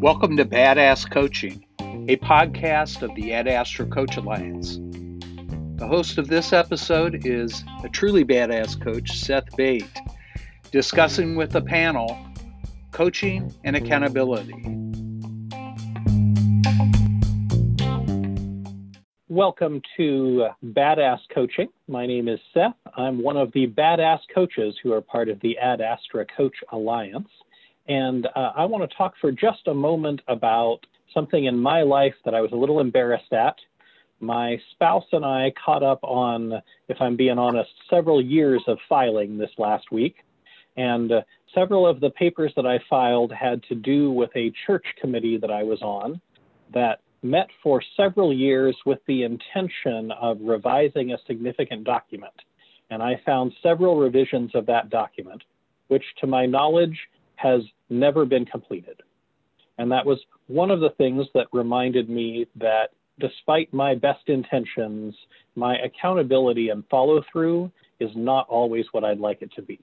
Welcome to Badass Coaching, a podcast of the Ad Astra Coach Alliance. The host of this episode is a truly badass coach, Seth Bate, discussing with the panel coaching and accountability. Welcome to Badass Coaching. My name is Seth. I'm one of the badass coaches who are part of the Ad Astra Coach Alliance. And uh, I want to talk for just a moment about something in my life that I was a little embarrassed at. My spouse and I caught up on, if I'm being honest, several years of filing this last week. And uh, several of the papers that I filed had to do with a church committee that I was on that met for several years with the intention of revising a significant document. And I found several revisions of that document, which to my knowledge has never been completed. And that was one of the things that reminded me that despite my best intentions, my accountability and follow through is not always what I'd like it to be.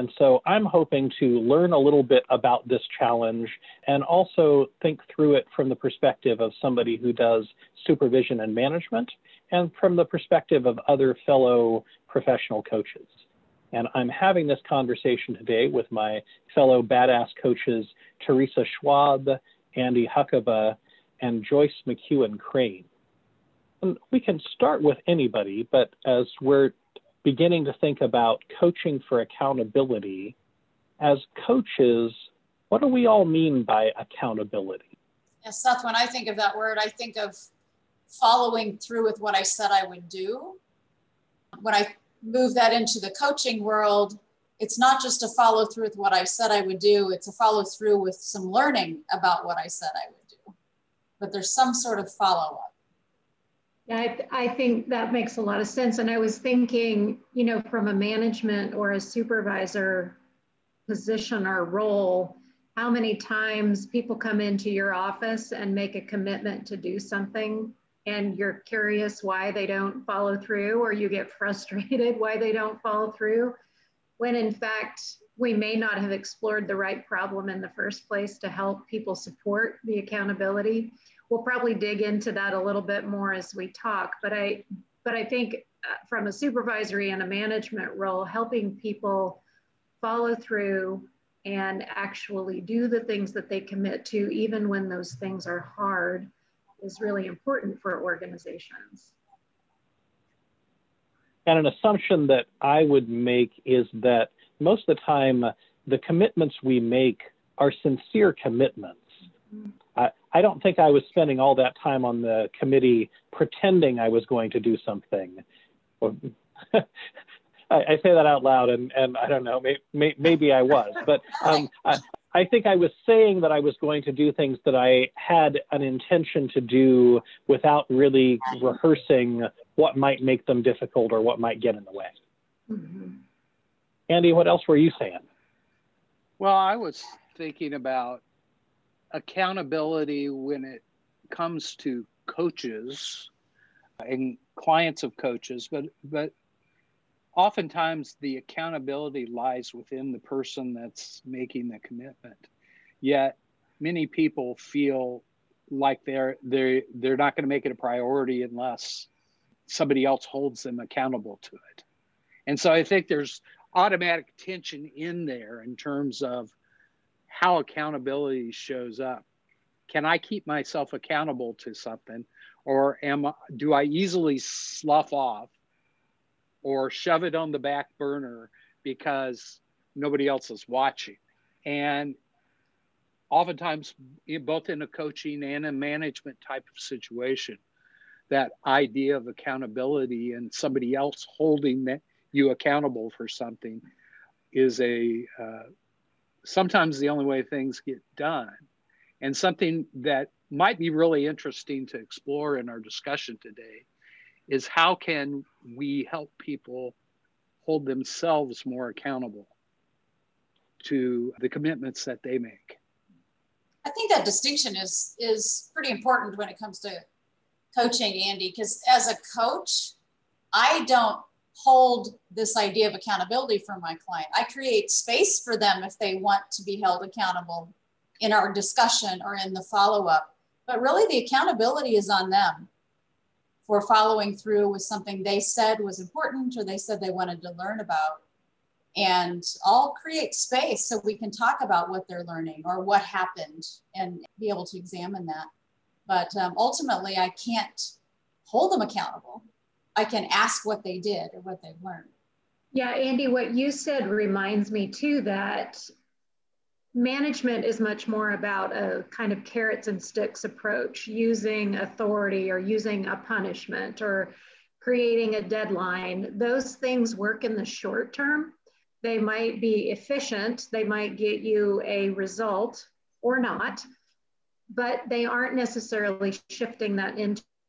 And so I'm hoping to learn a little bit about this challenge and also think through it from the perspective of somebody who does supervision and management and from the perspective of other fellow professional coaches. And I'm having this conversation today with my fellow badass coaches, Teresa Schwab, Andy Huckaba, and Joyce McEwen Crane. And we can start with anybody, but as we're beginning to think about coaching for accountability, as coaches, what do we all mean by accountability? Yeah, Seth, when I think of that word, I think of following through with what I said I would do. When I move that into the coaching world, it's not just to follow through with what I said I would do, it's a follow through with some learning about what I said I would do. But there's some sort of follow up. Yeah, I, I think that makes a lot of sense. And I was thinking, you know, from a management or a supervisor position or role, how many times people come into your office and make a commitment to do something and you're curious why they don't follow through or you get frustrated why they don't follow through when in fact we may not have explored the right problem in the first place to help people support the accountability we'll probably dig into that a little bit more as we talk but i but i think uh, from a supervisory and a management role helping people follow through and actually do the things that they commit to even when those things are hard is really important for organizations. And an assumption that I would make is that most of the time, the commitments we make are sincere commitments. I, I don't think I was spending all that time on the committee pretending I was going to do something. I, I, say that out loud, and, and I don't know, may, maybe I was, but um, I, I think I was saying that I was going to do things that I had an intention to do without really rehearsing what might make them difficult or what might get in the way. Mm-hmm. Andy, what else were you saying? Well, I was thinking about accountability when it comes to coaches and clients of coaches, but but oftentimes the accountability lies within the person that's making the commitment. Yet many people feel like they're they're they're not going to make it a priority unless somebody else holds them accountable to it. And so i think there's automatic tension in there in terms of how accountability shows up can i keep myself accountable to something or am do i easily slough off or shove it on the back burner because nobody else is watching. And oftentimes, both in a coaching and a management type of situation, that idea of accountability and somebody else holding you accountable for something is a uh, sometimes the only way things get done. And something that might be really interesting to explore in our discussion today is how can we help people hold themselves more accountable to the commitments that they make i think that distinction is is pretty important when it comes to coaching andy because as a coach i don't hold this idea of accountability for my client. I create space for them if they want to be held accountable in our discussion or in the follow up. But really, the accountability is on them for following through with something they said was important or they said they wanted to learn about. And I'll create space so we can talk about what they're learning or what happened and be able to examine that. But um, ultimately, I can't hold them accountable. I can ask what they did or what they've learned. Yeah, Andy, what you said reminds me too that management is much more about a kind of carrots and sticks approach, using authority or using a punishment or creating a deadline. Those things work in the short term. They might be efficient, they might get you a result or not, but they aren't necessarily shifting that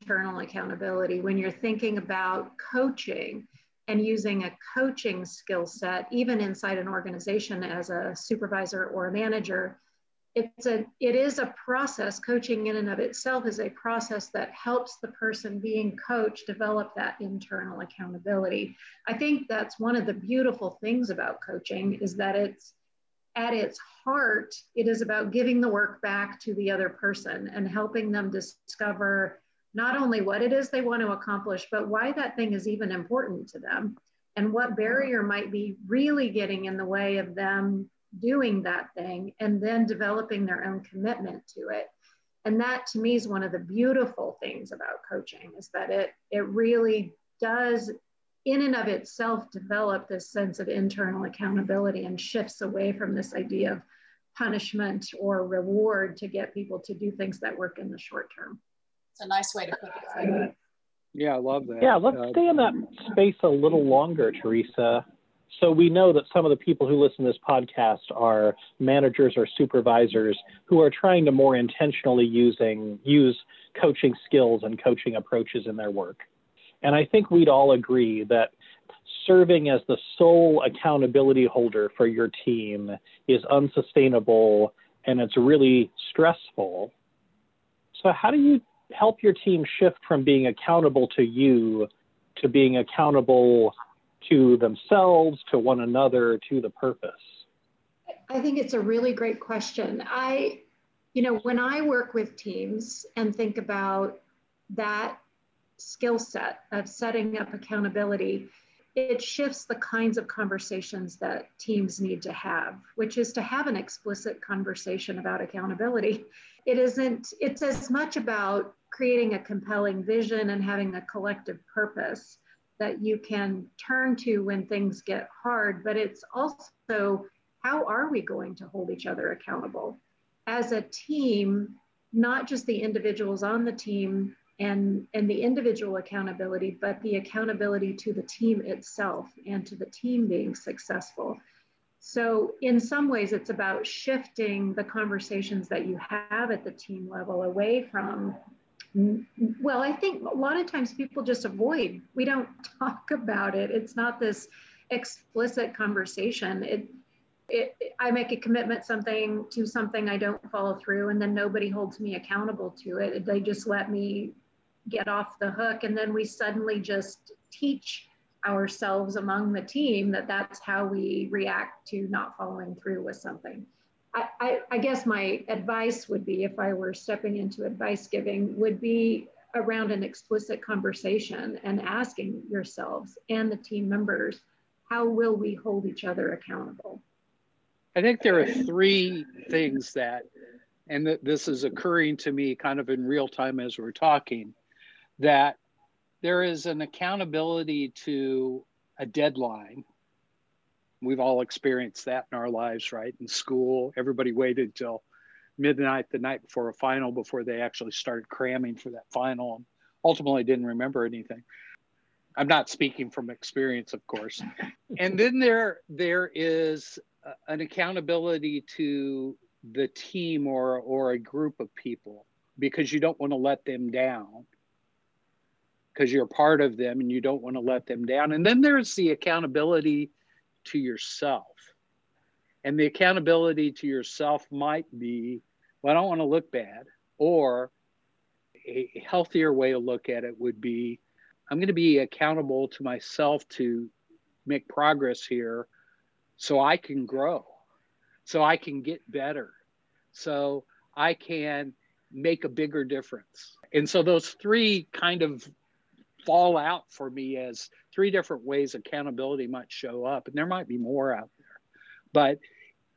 internal accountability. When you're thinking about coaching, and using a coaching skill set, even inside an organization as a supervisor or a manager, it's a it is a process coaching in and of itself is a process that helps the person being coached develop that internal accountability i think that's one of the beautiful things about coaching is that it's at its heart it is about giving the work back to the other person and helping them discover not only what it is they want to accomplish, but why that thing is even important to them and what mm-hmm. barrier might be really getting in the way of them doing that thing and then developing their own commitment to it. And that to me is one of the beautiful things about coaching is that it, it really does in and of itself develop this sense of internal accountability and shifts away from this idea of punishment or reward to get people to do things that work in the short term. It's a nice way to put it. Yeah, I love that. Yeah, let's uh, stay in that space a little longer, Teresa. So we know that some of the people who listen to this podcast are managers or supervisors who are trying to more intentionally using use coaching skills and coaching approaches in their work. And I think we'd all agree that serving as the sole accountability holder for your team is unsustainable and it's really stressful. So how do you help your team shift from being accountable to you to being accountable to themselves, to one another, to the purpose? I think it's a really great question. I, you know, when I work with teams and think about that skill set of setting up accountability, it shifts the kinds of conversations that teams need to have, which is to have an explicit conversation about accountability. It isn't, it's as much about creating a compelling vision and having a collective purpose that you can turn to when things get hard, but it's also how are we going to hold each other accountable? As a team, not just the individuals on the team and, and the individual accountability, but the accountability to the team itself and to the team being successful. So, in some ways, it's about shifting the conversations that you have at the team level away from well, I think a lot of times people just avoid. We don't talk about it. It's not this explicit conversation. It, it, I make a commitment something to something I don't follow through, and then nobody holds me accountable to it. They just let me get off the hook, and then we suddenly just teach ourselves among the team that that's how we react to not following through with something. I, I, guess my advice would be if I were stepping into advice giving would be around an explicit conversation and asking yourselves and the team members, how will we hold each other accountable? I think there are three things that, and that this is occurring to me kind of in real time as we're talking, that there is an accountability to a deadline We've all experienced that in our lives, right? In school, everybody waited till midnight the night before a final before they actually started cramming for that final and ultimately didn't remember anything. I'm not speaking from experience, of course. and then there there is an accountability to the team or or a group of people because you don't want to let them down because you're part of them and you don't want to let them down. And then there's the accountability to yourself. And the accountability to yourself might be, well, I don't want to look bad. Or a healthier way to look at it would be, I'm going to be accountable to myself to make progress here so I can grow, so I can get better, so I can make a bigger difference. And so those three kind of fall out for me as three different ways accountability might show up. And there might be more out there. But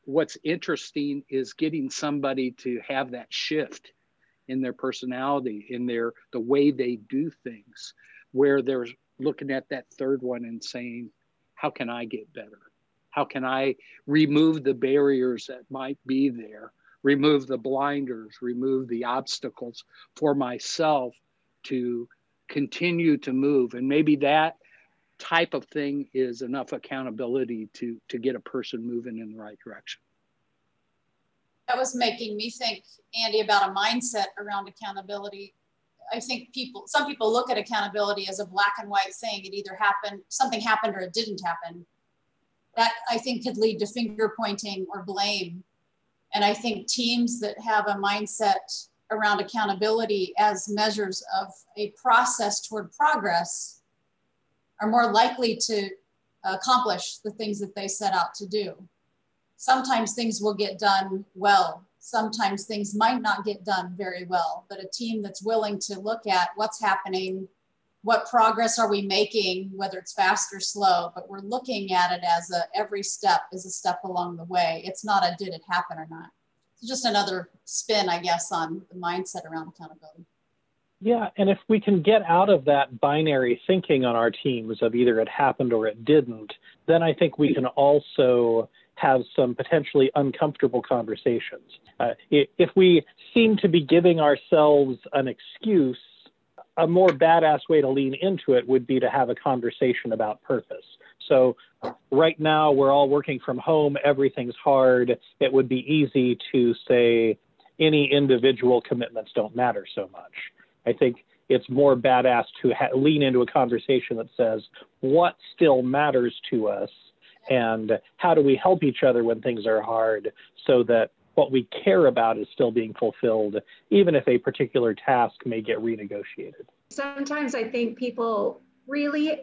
what's interesting is getting somebody to have that shift in their personality, in their the way they do things, where they're looking at that third one and saying, how can I get better? How can I remove the barriers that might be there? Remove the blinders, remove the obstacles for myself to continue to move. And maybe that type of thing is enough accountability to, to get a person moving in the right direction. That was making me think, Andy, about a mindset around accountability. I think people, some people look at accountability as a black and white thing. It either happened, something happened or it didn't happen. That I think could lead to finger pointing or blame. And I think teams that have a mindset around accountability as measures of a process toward progress are more likely to accomplish the things that they set out to do. Sometimes things will get done well. Sometimes things might not get done very well, but a team that's willing to look at what's happening, what progress are we making, whether it's fast or slow, but we're looking at it as a every step is a step along the way. It's not a did it happen or not just another spin, I guess, on the mindset around accountability. Yeah, and if we can get out of that binary thinking on our teams of either it happened or it didn't, then I think we can also have some potentially uncomfortable conversations. Uh, if we seem to be giving ourselves an excuse, a more badass way to lean into it would be to have a conversation about purpose. So right now we're all working from home, everything's hard. It would be easy to say any individual commitments don't matter so much. I think it's more badass to ha- lean into a conversation that says what still matters to us and how do we help each other when things are hard so that what we care about is still being fulfilled, even if a particular task may get renegotiated. Sometimes I think people really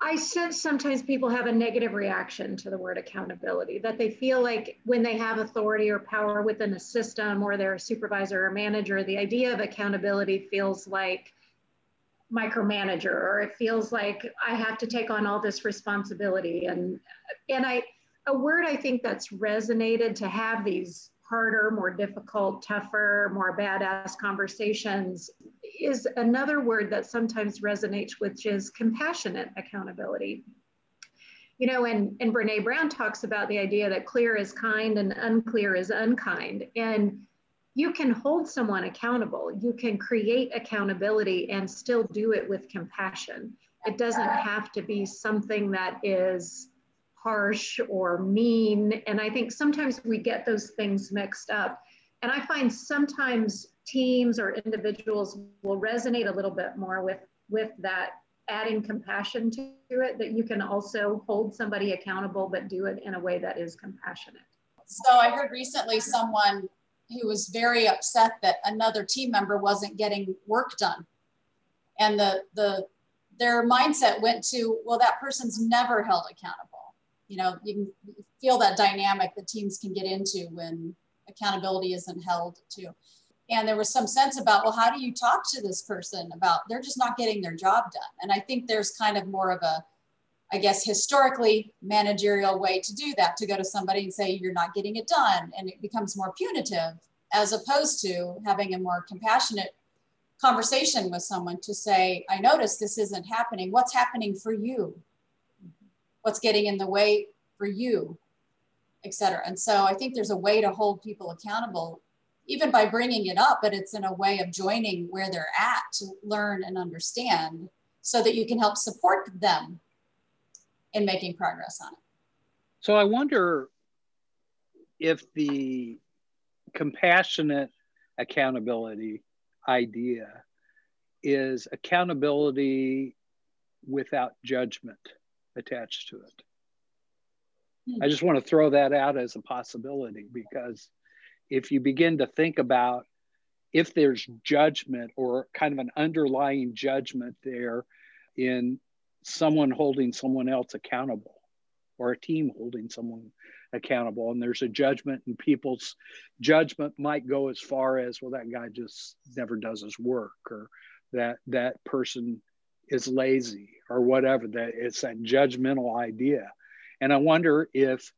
I sense sometimes people have a negative reaction to the word accountability, that they feel like when they have authority or power within a system or they're a supervisor or manager, the idea of accountability feels like micromanager or it feels like I have to take on all this responsibility. And and I a word I think that's resonated to have these harder, more difficult, tougher, more badass conversations is another word that sometimes resonates, which is compassionate accountability. You know, and, and Brene Brown talks about the idea that clear is kind and unclear is unkind. And you can hold someone accountable. You can create accountability and still do it with compassion. It doesn't have to be something that is harsh or mean. And I think sometimes we get those things mixed up. And I find sometimes teams or individuals will resonate a little bit more with, with that adding compassion to it, that you can also hold somebody accountable, but do it in a way that is compassionate. So I heard recently someone who was very upset that another team member wasn't getting work done. And the, the, their mindset went to, well, that person's never held accountable you know, you can feel that dynamic that teams can get into when accountability isn't held to. And there was some sense about, well, how do you talk to this person about they're just not getting their job done? And I think there's kind of more of a, I guess, historically managerial way to do that to go to somebody and say, you're not getting it done. And it becomes more punitive as opposed to having a more compassionate conversation with someone to say, I notice this isn't happening. What's happening for you? What's getting in the way for you, et cetera. And so I think there's a way to hold people accountable, even by bringing it up, but it's in a way of joining where they're at to learn and understand so that you can help support them in making progress on it. So I wonder if the compassionate accountability idea is accountability without judgment attached to it. Hmm. I just want to throw that out as a possibility because if you begin to think about if there's judgment or kind of an underlying judgment there in someone holding someone else accountable or a team holding someone accountable and there's a judgment and people's judgment might go as far as well that guy just never does his work or that that person is lazy or whatever that it's that judgmental idea and i wonder if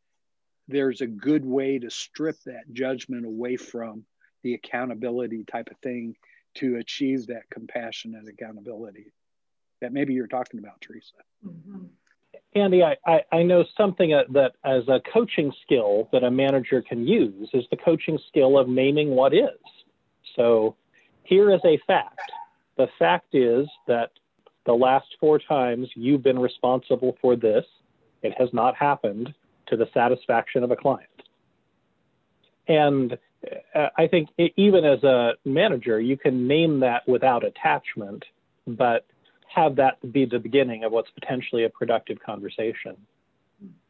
there's a good way to strip that judgment away from the accountability type of thing to achieve that compassion and accountability that maybe you're talking about teresa mm-hmm. Andy, I, I, I know something uh, that as a coaching skill that a manager can use is the coaching skill of naming what is. So here is a fact. The fact is that the last four times you've been responsible for this, it has not happened to the satisfaction of a client. And uh, I think even as a manager, you can name that without attachment, but have that be the beginning of what's potentially a productive conversation.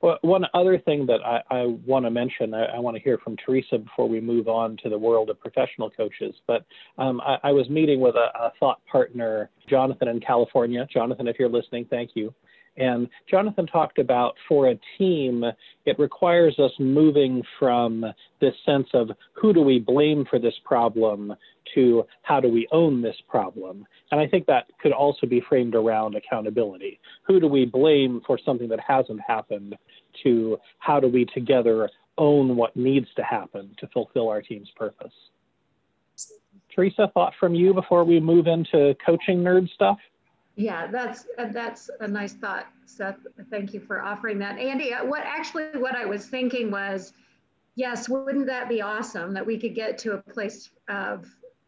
One other thing that I, I want to mention, I, I, want to hear from Teresa before we move on to the world of professional coaches. But um, I, I, was meeting with a, a, thought partner, Jonathan in California. Jonathan, if you're listening, thank you. And Jonathan talked about for a team, it requires us moving from this sense of who do we blame for this problem to how do we own this problem. And I think that could also be framed around accountability. Who do we blame for something that hasn't happened to how do we together own what needs to happen to fulfill our team's purpose? Teresa, thought from you before we move into coaching nerd stuff? Yeah, that's uh, that's a nice thought, Seth. Thank you for offering that, Andy. Uh, what actually what I was thinking was, yes, wouldn't that be awesome that we could get to a place of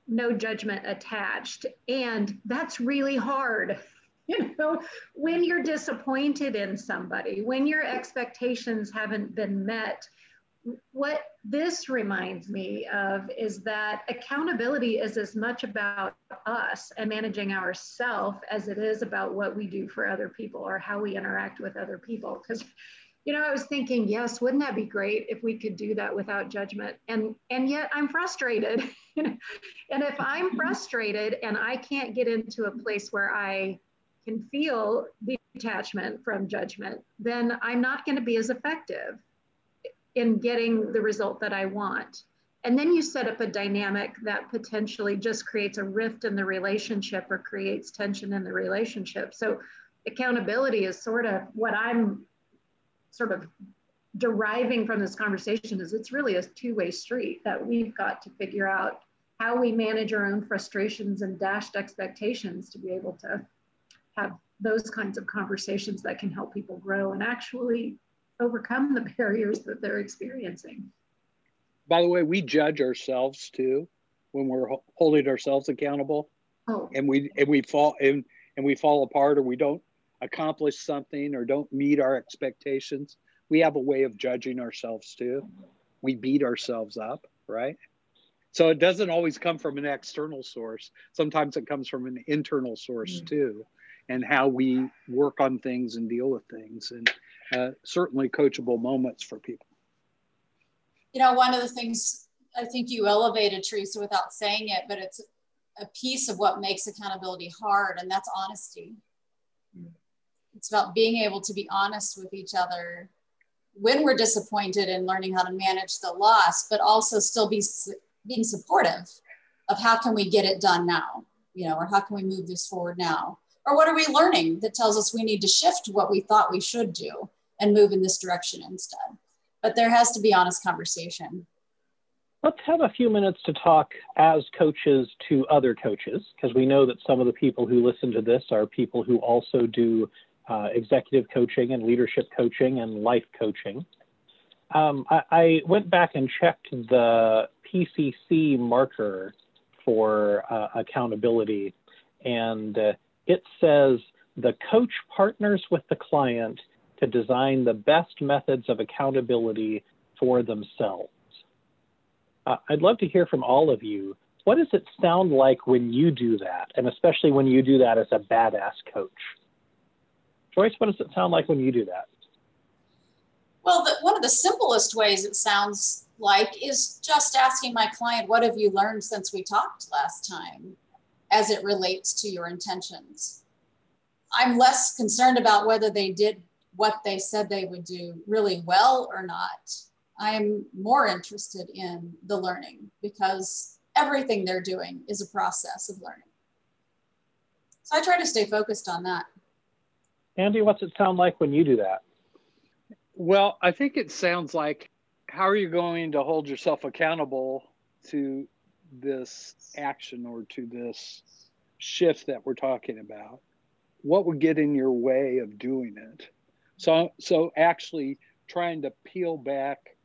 no judgment attached, and that's really hard. You know, when you're disappointed in somebody, when your expectations haven't been met, what this reminds me of is that accountability is as much about us and managing ourself as it is about what we do for other people or how we interact with other people. Because you know i was thinking yes wouldn't that be great if we could do that without judgment? And and yet i'm frustrated. And if i'm frustrated and i can't get into a place where i can feel the detachment from judgment then i'm not going to be as effective in getting the result that I want. And then you set up a dynamic that potentially just creates a rift in the relationship or creates tension in the relationship. So accountability is sort of what I'm sort of deriving from this conversation is it's really a two-way street that we've got to figure out how we manage our own frustrations and dashed expectations to be able to have those kinds of conversations that can help people grow and actually overcome the barriers that they're experiencing. By the way, we judge ourselves too when we're holding ourselves accountable. Oh. And we and we fall and, and we fall apart or we don't accomplish something or don't meet our expectations. We have a way of judging ourselves too. We beat ourselves up, right? So it doesn't always come from an external source. Sometimes it comes from an internal source mm-hmm. too, and how we work on things and deal with things. And uh, certainly coachable moments for people. You know, one of the things I think you elevated, Teresa, without saying it, but it's a piece of what makes accountability hard, and that's honesty. It's about being able to be honest with each other when we're disappointed and learning how to manage the loss, but also still be being supportive of how can we get it done now, you know, or how can we move this forward now, or what are we learning that tells us we need to shift what we thought we should do and move in this direction instead. But there has to be honest conversation. Let's have a few minutes to talk as coaches to other coaches, because we know that some of the people who listen to this are people who also do uh, executive coaching and leadership coaching and life coaching. Um, I, I, went back and checked the PCC marker for uh, accountability, and uh, it says the coach partners with the client to design the best methods of accountability for themselves. Uh, I'd love to hear from all of you. What does it sound like when you do that, and especially when you do that as a badass coach? Joyce, what does it sound like when you do that? Well, the, one of the simplest ways it sounds like is just asking my client, what have you learned since we talked last time as it relates to your intentions? I'm less concerned about whether they did what they said they would do really well or not. I'm more interested in the learning because everything they're doing is a process of learning. So I try to stay focused on that. Andy, what's it sound like when you do that? Well, I think it sounds like how are you going to hold yourself accountable to this action or to this shift that we're talking about? What would get in your way of doing it? So, so actually trying to peel back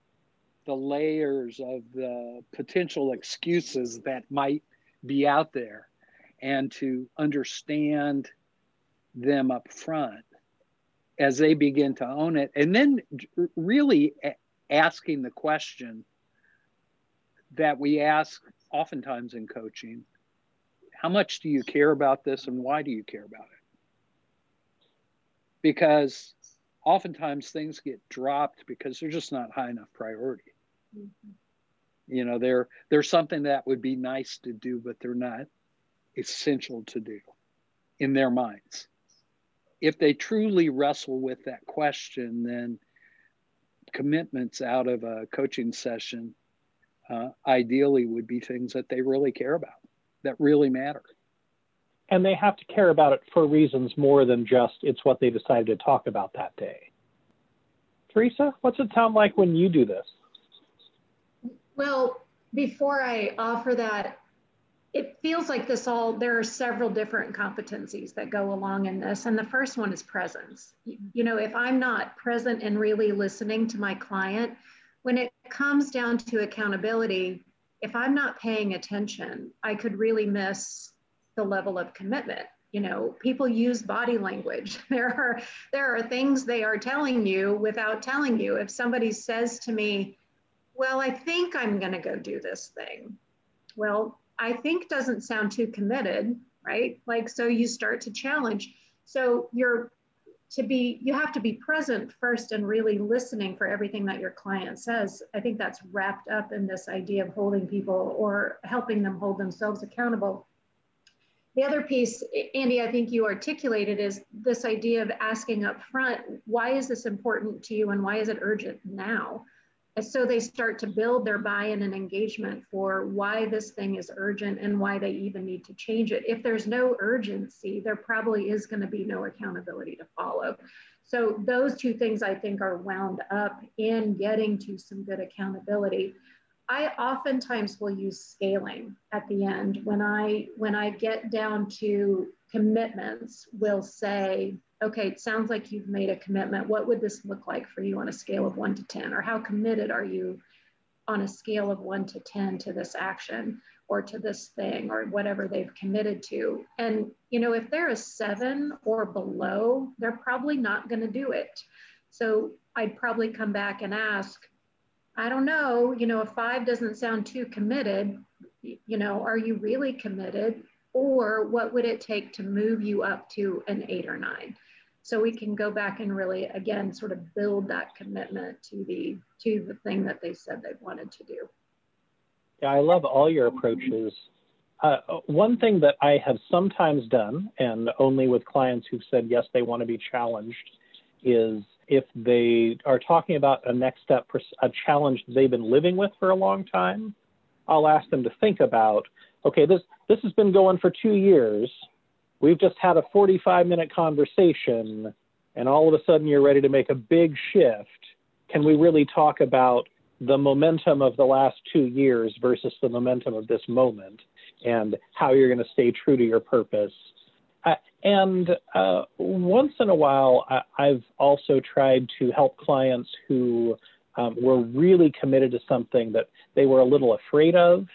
the layers of the potential excuses that might be out there and to understand them up front as they begin to own it. And then really asking the question that we ask oftentimes in coaching how much do you care about this and why do you care about it? Because oftentimes things get dropped because they're just not high enough priority mm-hmm. you know they're they're something that would be nice to do but they're not essential to do in their minds if they truly wrestle with that question, then commitments out of a coaching session uh, ideally would be things that they really care about, that really matter. And they have to care about it for reasons more than just it's what they decided to talk about that day. Teresa, what's it sound like when you do this? Well, before I offer that, it feels like this all there are several different competencies that go along in this and the first one is presence you know if i'm not present and really listening to my client when it comes down to accountability if i'm not paying attention i could really miss the level of commitment you know people use body language there are there are things they are telling you without telling you if somebody says to me well i think i'm going to go do this thing well I think doesn't sound too committed, right? Like, so you start to challenge. So you're to be, you have to be present first and really listening for everything that your client says. I think that's wrapped up in this idea of holding people or helping them hold themselves accountable. The other piece, Andy, I think you articulated is this idea of asking up front, why is this important to you and why is it urgent now? And so they start to build their buy-in and engagement for why this thing is urgent and why they even need to change it. If there's no urgency, there probably is going to be no accountability to follow. So those two things I think are wound up in getting to some good accountability. I oftentimes will use scaling at the end when I when I get down to commitments. Will say, okay, it sounds like you've made a commitment. What would this look like for you on a scale of one to 10? Or how committed are you on a scale of one to 10 to this action or to this thing or whatever they've committed to? And, you know, if they're a seven or below, they're probably not going to do it. So I'd probably come back and ask, I don't know, you know, if five doesn't sound too committed, you know, are you really committed? Or what would it take to move you up to an eight or nine? so we can go back and really again sort of build that commitment to the to the thing that they said they wanted to do yeah i love all your approaches uh, one thing that i have sometimes done and only with clients who've said yes they want to be challenged is if they are talking about a next step a challenge they've been living with for a long time i'll ask them to think about okay this this has been going for two years we've just had a 45 minute conversation and all of a sudden you're ready to make a big shift. Can we really talk about the momentum of the last two years versus the momentum of this moment and how you're going to stay true to your purpose? Uh, and uh, once in a while, I, have also tried to help clients who um, were really committed to something that they were a little afraid of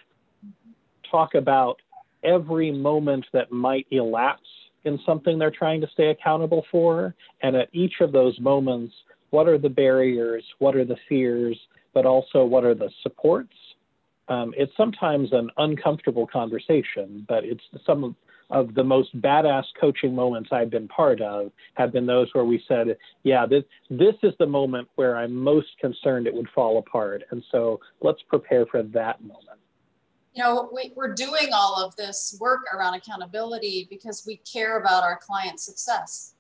talk about every moment that might elapse in something they're trying to stay accountable for. And at each of those moments, what are the barriers? What are the fears? But also, what are the supports? Um, it's sometimes an uncomfortable conversation, but it's some of the most badass coaching moments I've been part of have been those where we said, yeah, this, this is the moment where I'm most concerned it would fall apart. And so let's prepare for that moment. You know, we, we're doing all of this work around accountability because we care about our client success.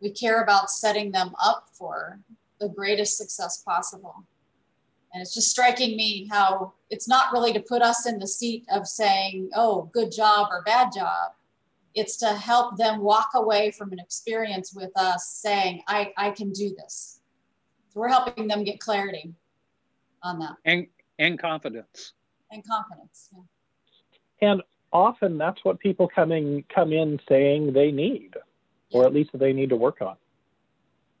We care about setting them up for the greatest success possible. And it's just striking me how it's not really to put us in the seat of saying, oh, good job or bad job. It's to help them walk away from an experience with us saying, I, I can do this. So we're helping them get clarity on that. And, and confidence. And confidence. Yeah. And often that's what people coming come in saying they need, yeah. or at least they need to work on.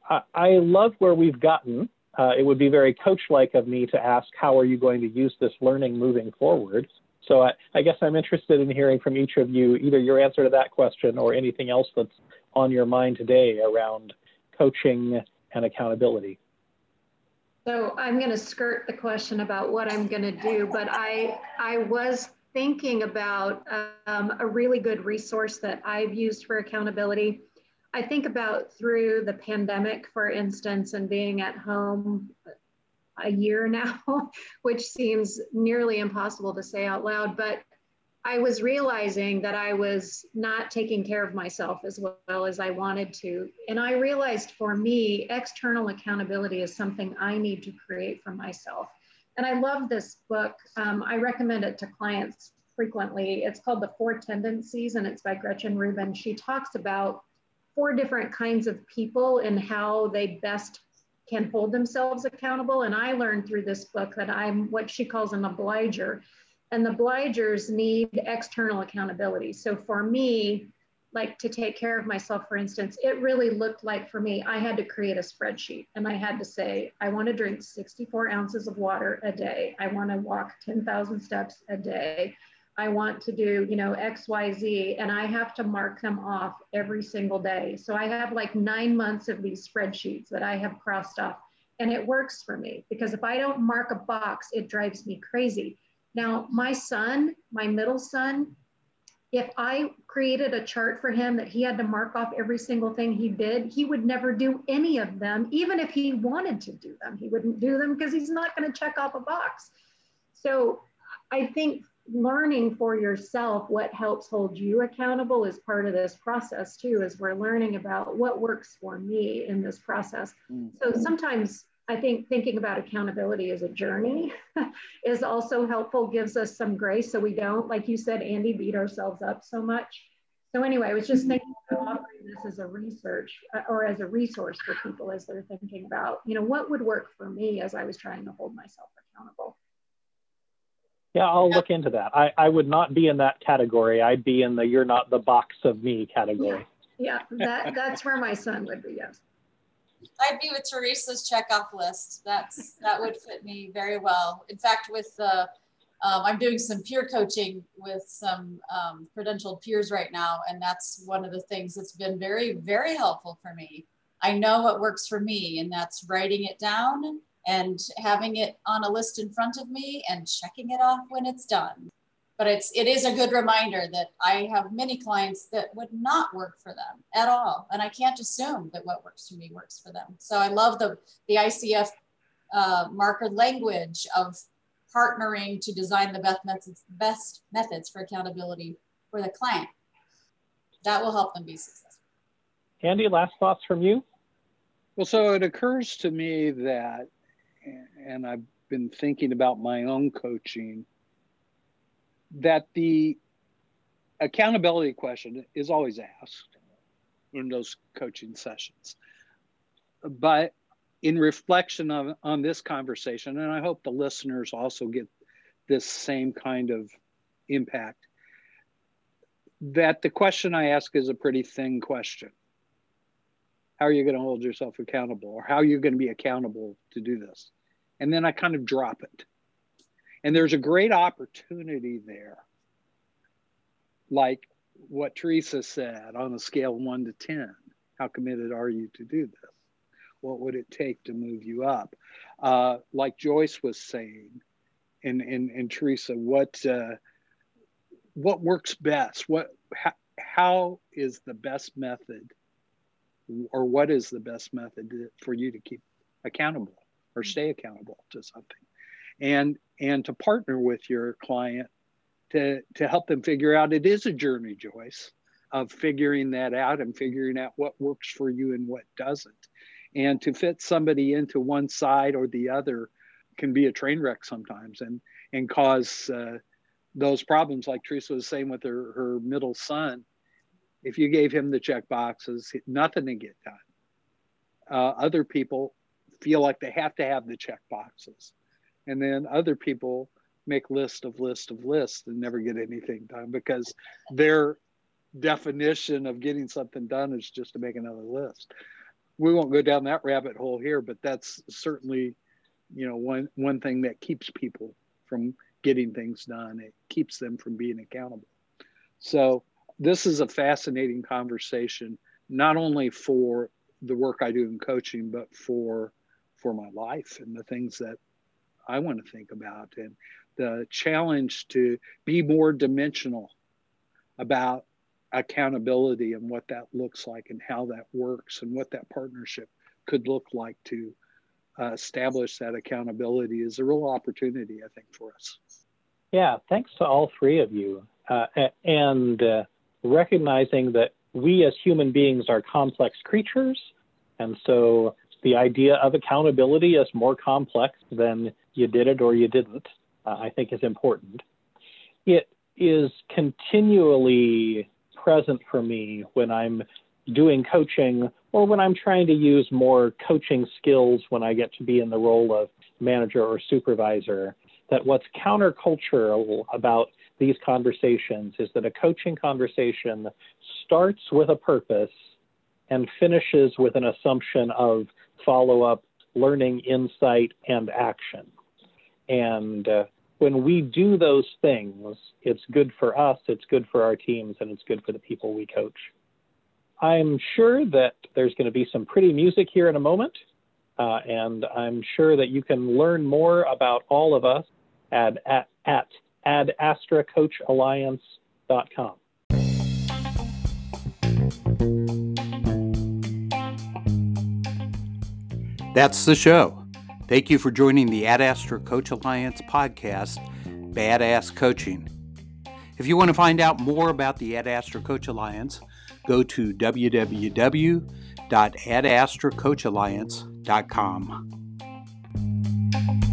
I, I love where we've gotten uh, it would be very coach-like of me to ask, how are you going to use this learning moving forward? So I, I, guess I'm interested in hearing from each of you, either your answer to that question or anything else that's on your mind today around coaching and accountability. So I'm going to skirt the question about what I'm going to do, but I, I was thinking about um, a really good resource that I've used for accountability. I think about through the pandemic, for instance, and being at home a year now, which seems nearly impossible to say out loud, but I was realizing that I was not taking care of myself as well as I wanted to. And I realized for me, external accountability is something I need to create for myself. And I love this book. Um, I recommend it to clients frequently. It's called The Four Tendencies and it's by Gretchen Rubin. She talks about four different kinds of people and how they best can hold themselves accountable. And I learned through this book that I'm what she calls an obliger. And the obligers need external accountability. So for me, like to take care of myself, for instance, it really looked like for me, I had to create a spreadsheet and I had to say, I want to drink 64 ounces of water a day. I want to walk 10,000 steps a day. I want to do, you know, X, Y, Z, and I have to mark them off every single day. So I have like nine months of these spreadsheets that I have crossed off. And it works for me because if I don't mark a box, it drives me crazy. Now, my son, my middle son, if I created a chart for him that he had to mark off every single thing he did, he would never do any of them, even if he wanted to do them. He wouldn't do them because he's not going to check off a box. So I think learning for yourself what helps hold you accountable is part of this process too as we're learning about what works for me in this process. Mm. so sometimes i think thinking about accountability as a journey is also helpful gives us some grace so we don't like you said andy beat ourselves up so much. So anyway i was just thinking about offering this as a research uh, or as a resource for people as they're thinking about you know what would work for me as i was trying to hold myself accountable yeah, I'll look into that. I, I would not be in that category. I'd be in the you're not the box of me category. Yeah, yeah that, that's where my son would be, yes. I'd be with Teresa's checkoff list. That's that would fit me very well. In fact, with the, um, I'm doing some peer coaching with some um, credentialed peers right now, and that's one of the things that's been very, very helpful for me. I know what works for me, and that's writing it down and having it on a list in front of me and checking it off when it's done. But it's it is a good reminder that I have many clients that would not work for them at all, and I can't assume that what works for me works for them. So I love the the ICF uh, marker language of partnering to design the best methods, best methods for accountability for the client. That will help them be successful. Andy, last thoughts from you? Well, so it occurs to me that and I've been thinking about my own coaching, that the accountability question is always asked in those coaching sessions. But in reflection of, on this conversation, and I hope the listeners also get this same kind of impact, that the question I ask is a pretty thin question. How are you going to hold yourself accountable? Or how are you going to be accountable to do this? And then I kind of drop it. And there's a great opportunity there. Like what Teresa said on a scale one to 10, how committed are you to do this? What would it take to move you up? Uh, like Joyce was saying, and, and, and Teresa, what, uh, what works best? What, how, how is the best method or what is the best method for you to keep accountable or stay accountable to something. And and to partner with your client to to help them figure out it is a journey joyce of figuring that out and figuring out what works for you and what doesn't. And to fit somebody into one side or the other can be a train wreck sometimes and and cause uh, those problems. Like teresa was saying with her, her middle son if you gave him the check boxes nothing to get done. Uh, other people feel like they have to have the check boxes. And then other people make list of list of lists and never get anything done because their definition of getting something done is just to make another list. We won't go down that rabbit hole here but that's certainly you know one one thing that keeps people from getting things done. It keeps them from being accountable. So this is a fascinating conversation not only for the work i do in coaching but for for my life and the things that i want to think about and the challenge to be more dimensional about accountability and what that looks like and how that works and what that partnership could look like to uh, establish that accountability is a real opportunity, I think, for us. Yeah, thanks to all three of you. Uh, and uh, recognizing that we as human beings are complex creatures. And so the idea of accountability is more complex than you did it or you didn't, uh, I think is important. It is continually present for me when I'm doing coaching or when I'm trying to use more coaching skills when I get to be in the role of manager or supervisor. That what's countercultural about these conversations is that a coaching conversation starts with a purpose and finishes with an assumption of follow up, learning, insight, and action. And uh, when we do those things, it's good for us, it's good for our teams, and it's good for the people we coach. I'm sure that there's going to be some pretty music here in a moment, uh, and I'm sure that you can learn more about all of us at, at, at adastracoachalliance.com. That's the show. Thank you for joining the Ad Astra Coach Alliance podcast, Badass Coaching. If you want to find out more about the Ad Astra Coach Alliance, go to www.adastracoachalliance.com.